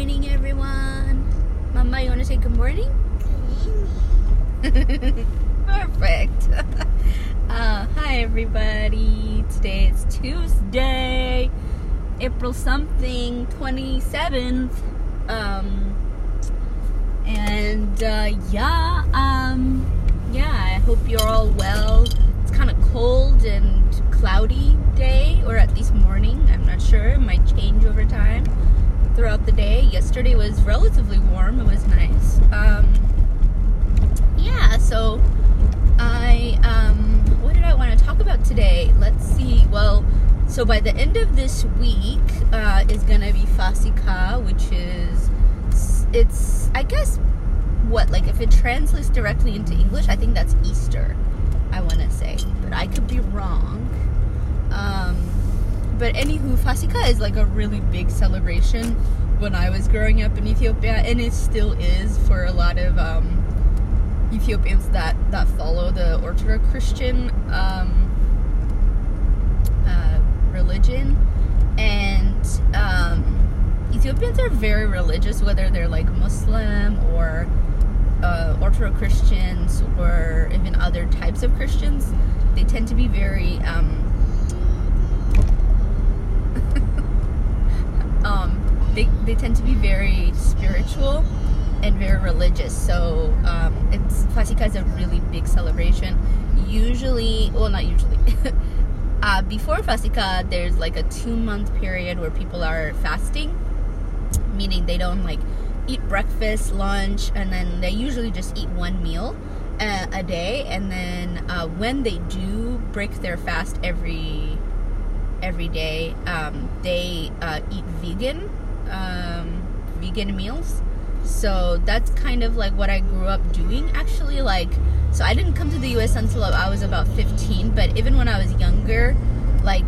morning, everyone. Mama, you want to say good morning? Perfect. uh, hi, everybody. Today is Tuesday, April something, 27th. Um, and uh, yeah, um, yeah, I hope you're all well. It's kind of cold and cloudy day, or at least morning. I'm not sure. It might change over time throughout the day. Yesterday was relatively warm. It was nice. Um, yeah, so I um, what did I want to talk about today? Let's see. Well, so by the end of this week uh, is gonna be Fasika, which is it's I guess what like if it translates directly into English, I think that's Easter. I want to say, but I could be wrong. Um, but anywho, Fasika is like a really big celebration when I was growing up in Ethiopia, and it still is for a lot of um, Ethiopians that that follow the Orthodox Christian um, uh, religion, and um, Ethiopians are very religious, whether they're like Muslim or uh, Orthodox Christians or even other types of Christians. They tend to be very um, um, they, they tend to be very spiritual and very religious. So um, it's Fasika is a really big celebration. Usually, well, not usually. uh, before Fasika, there's like a two month period where people are fasting, meaning they don't like eat breakfast, lunch, and then they usually just eat one meal uh, a day. And then uh, when they do break their fast every every day, um, they uh, eat vegan um, vegan meals. So that's kind of like what I grew up doing actually. Like, so I didn't come to the US until I was about 15, but even when I was younger, like,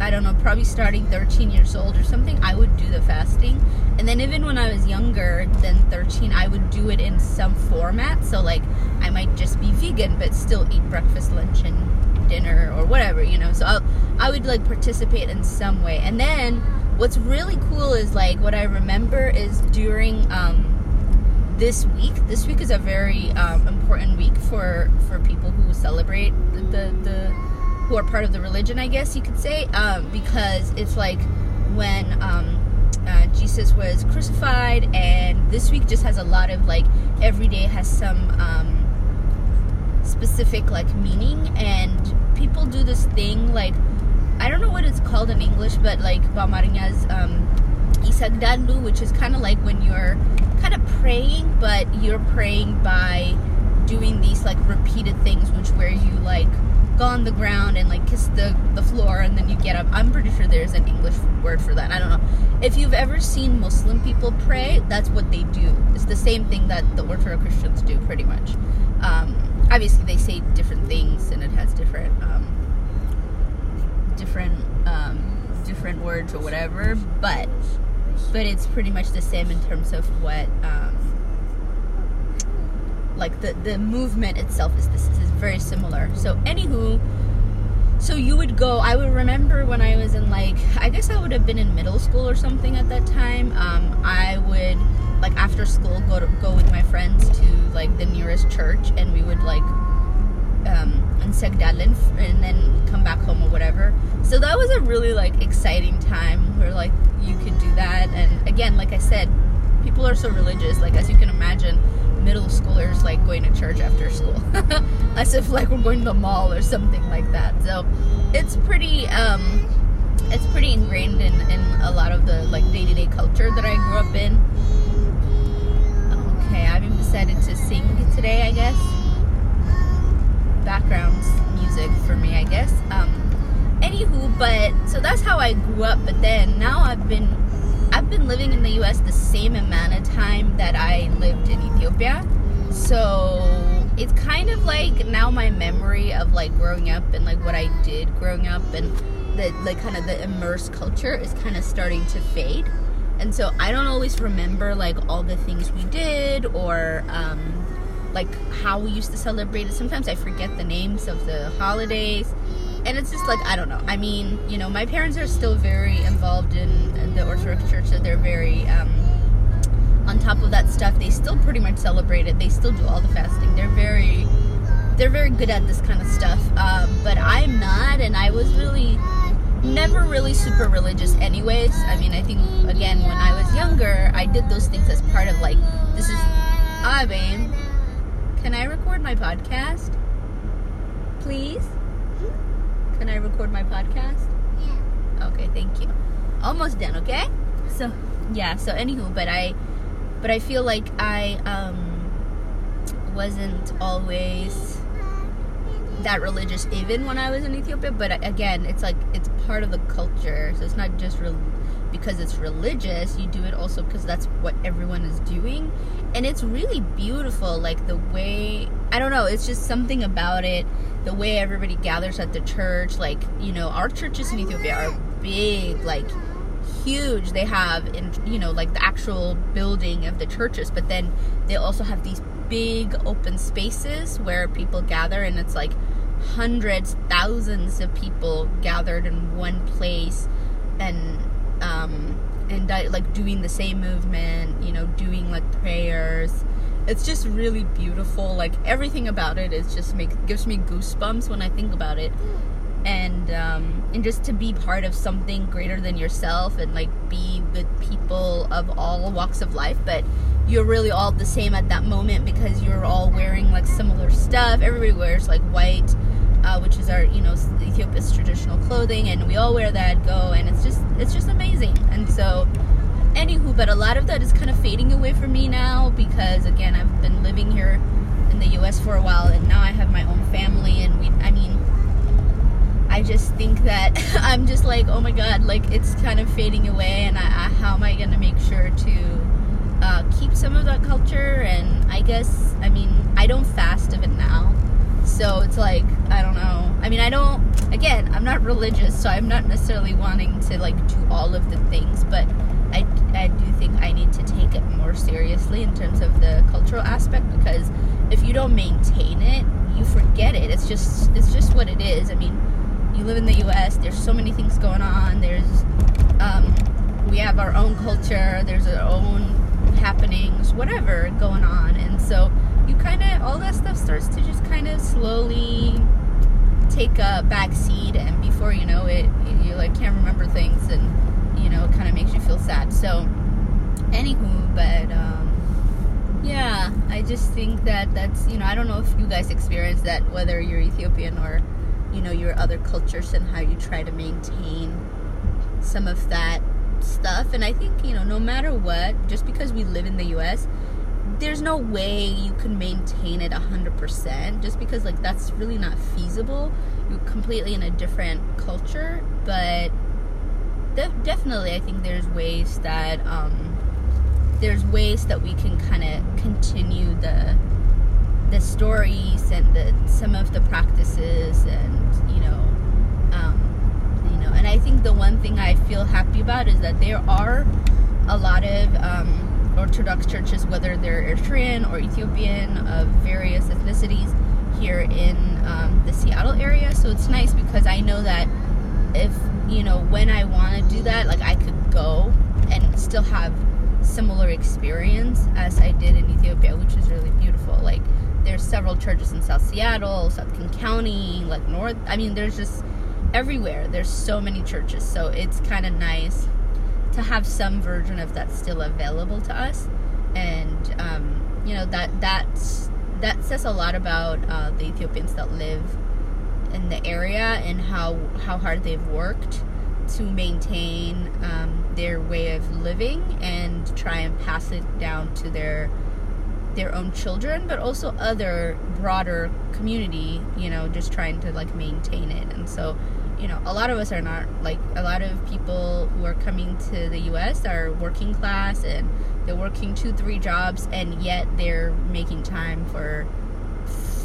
I don't know, probably starting 13 years old or something, I would do the fasting. And then even when I was younger than 13, I would do it in some format. So, like, I might just be vegan, but still eat breakfast, lunch, and dinner or whatever, you know. So I'll, I would like participate in some way. And then what's really cool is like what I remember is during um, this week. This week is a very um, important week for for people who celebrate the, the, the who are part of the religion, I guess you could say, um, because it's like when um, uh, Jesus was crucified, and this week just has a lot of like every day has some um, specific like meaning, and people do this thing like what it's called in English, but like Bamarinya's um, Isagdandu, which is kind of like when you're kind of praying, but you're praying by doing these like repeated things, which where you like go on the ground and like kiss the, the floor and then you get up. I'm pretty sure there's an English word for that. I don't know. If you've ever seen Muslim people pray, that's what they do. It's the same thing that the Orthodox Christians do, pretty much. Um, obviously, they say different things and it has different um, different um, different words or whatever, but but it's pretty much the same in terms of what um, like the the movement itself is this is very similar. So anywho, so you would go. I would remember when I was in like I guess I would have been in middle school or something at that time. Um, I would like after school go to, go with my friends to like the nearest church, and we would like um, and Segdalin and then come back home or whatever. So that was a really like exciting time where like you could do that. And again, like I said, people are so religious. Like as you can imagine, middle schoolers like going to church after school, as if like we're going to the mall or something like that. So it's pretty. Um, it's pretty ingrained in, in a lot of the like day-to-day culture that I grew up in. Okay, I've decided to sing today, I guess background music for me, I guess. Um, anywho, but so that's how I grew up. But then now I've been I've been living in the U.S. the same amount of time that I lived in Ethiopia. So it's kind of like now my memory of like growing up and like what I did growing up and the like kind of the immersed culture is kind of starting to fade. And so I don't always remember like all the things we did or um, like how we used to celebrate it. Sometimes I forget the names of the holidays. And it's just like, I don't know. I mean, you know, my parents are still very involved in the Orthodox Church, so they're very, um, on top of that stuff, they still pretty much celebrate it. They still do all the fasting. They're very they're very good at this kind of stuff. Um, but I'm not, and I was really never really super religious anyways. I mean, I think again when I was younger, I did those things as part of like this is ah babe. Can I record my podcast? Please? Can I record my podcast? Yeah. Okay, thank you. Almost done, okay? So yeah, so anywho, but I but I feel like I um wasn't always that religious even when I was in Ethiopia. But again, it's like it's part of the culture, so it's not just real because it's religious. You do it also because that's what everyone is doing, and it's really beautiful. Like the way I don't know, it's just something about it. The way everybody gathers at the church, like you know, our churches in Ethiopia are big, like huge they have in you know like the actual building of the churches but then they also have these big open spaces where people gather and it's like hundreds thousands of people gathered in one place and um and like doing the same movement you know doing like prayers. It's just really beautiful. Like everything about it is just make gives me goosebumps when i think about it. And um, and just to be part of something greater than yourself and like be with people of all walks of life but you're really all the same at that moment because you're all wearing like similar stuff. Everybody wears like white uh, which is our you know ethiopia's traditional clothing and we all wear that go and it's just it's just amazing and so anywho but a lot of that is kind of fading away from me now because again i've been living here in the us for a while and now i have my own family and we i mean I just think that I'm just like, oh my god, like it's kind of fading away, and I, I, how am I gonna make sure to uh, keep some of that culture? And I guess, I mean, I don't fast of it now, so it's like, I don't know. I mean, I don't. Again, I'm not religious, so I'm not necessarily wanting to like do all of the things, but I, I do think I need to take it more seriously in terms of the cultural aspect because if you don't maintain it, you forget it. It's just it's just what it is. I mean you live in the U.S. There's so many things going on. There's um, we have our own culture. There's our own happenings, whatever going on, and so you kind of all that stuff starts to just kind of slowly take a back seat, and before you know it, you like can't remember things, and you know it kind of makes you feel sad. So, anywho, but. Um, yeah, I just think that that's, you know, I don't know if you guys experience that, whether you're Ethiopian or you know your other cultures and how you try to maintain some of that stuff and i think you know no matter what just because we live in the us there's no way you can maintain it 100% just because like that's really not feasible. You're completely in a different culture but de- definitely i think there's ways that um there's ways that we can kind of continue the the stories and the some of the practices and you know um, you know and I think the one thing I feel happy about is that there are a lot of um, Orthodox churches whether they're Eritrean or Ethiopian of various ethnicities here in um, the Seattle area so it's nice because I know that if you know when I want to do that like I could go and still have similar experience as I did in Ethiopia which is really beautiful like there's several churches in South Seattle, South King County, like North. I mean, there's just everywhere. There's so many churches, so it's kind of nice to have some version of that still available to us, and um, you know that that's that says a lot about uh, the Ethiopians that live in the area and how how hard they've worked to maintain um, their way of living and try and pass it down to their their own children but also other broader community you know just trying to like maintain it. And so you know a lot of us are not like a lot of people who are coming to the us are working class and they're working two three jobs and yet they're making time for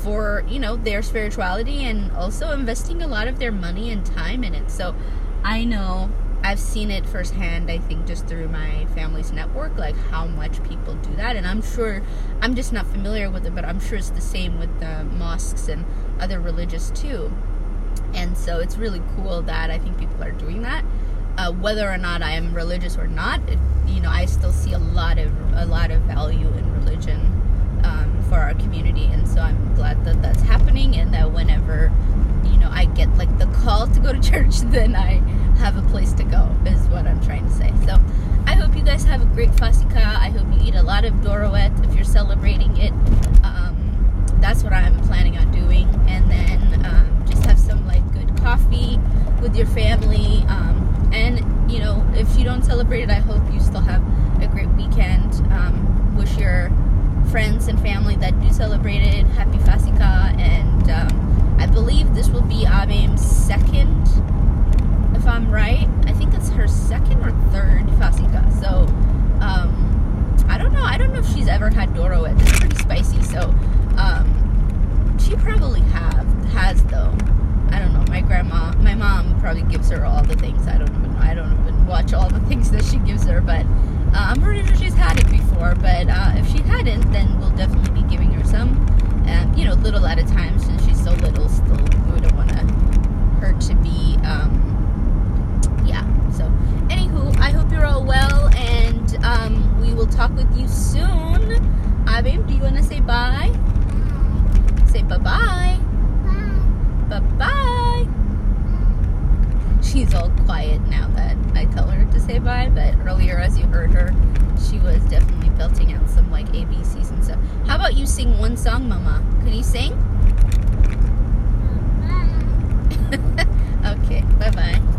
for you know their spirituality and also investing a lot of their money and time in it so i know I've seen it firsthand, I think, just through my family's network, like how much people do that. And I'm sure, I'm just not familiar with it, but I'm sure it's the same with the mosques and other religious too. And so it's really cool that I think people are doing that. uh, whether or not I am religious or not, it, you know, I still see a lot of a lot of value in religion um, for our community, and so I'm glad that that's happening, and that whenever you know I get like the call to go to church, then I have a place to go. Is what I'm trying to say. So I hope you guys have a great Fasika. I hope you eat a lot of Dorowet if you're celebrating it. Um, that's what I'm planning on doing, and then um, some like good coffee with your family. Um, and you know, if you don't celebrate it, I hope you still have a great weekend. Um, wish your friends and family that do celebrate it happy Fasika, and um, I believe this will be Abim's second, if I'm right. I think it's her second or third Fasika. So um, I don't know. I don't know if she's ever had Doro. It's pretty spicy, so um, she probably have has though. I. My mom probably gives her all the things. I don't even. I don't even watch all the things that she gives her, but uh, I'm pretty sure she's had it before. But uh, if she hadn't, then we'll definitely be giving her some. Um, you know, little at a time since she's so little. Still, we don't want her to be. Um, yeah. So, anywho, I hope you're all well, and um, we will talk with you soon. Abim, do you want to say bye? Say bye bye. Bye bye. She's all quiet now that I tell her to say bye, but earlier, as you heard her, she was definitely belting out some like ABCs and stuff. How about you sing one song, Mama? Can you sing? okay, bye bye.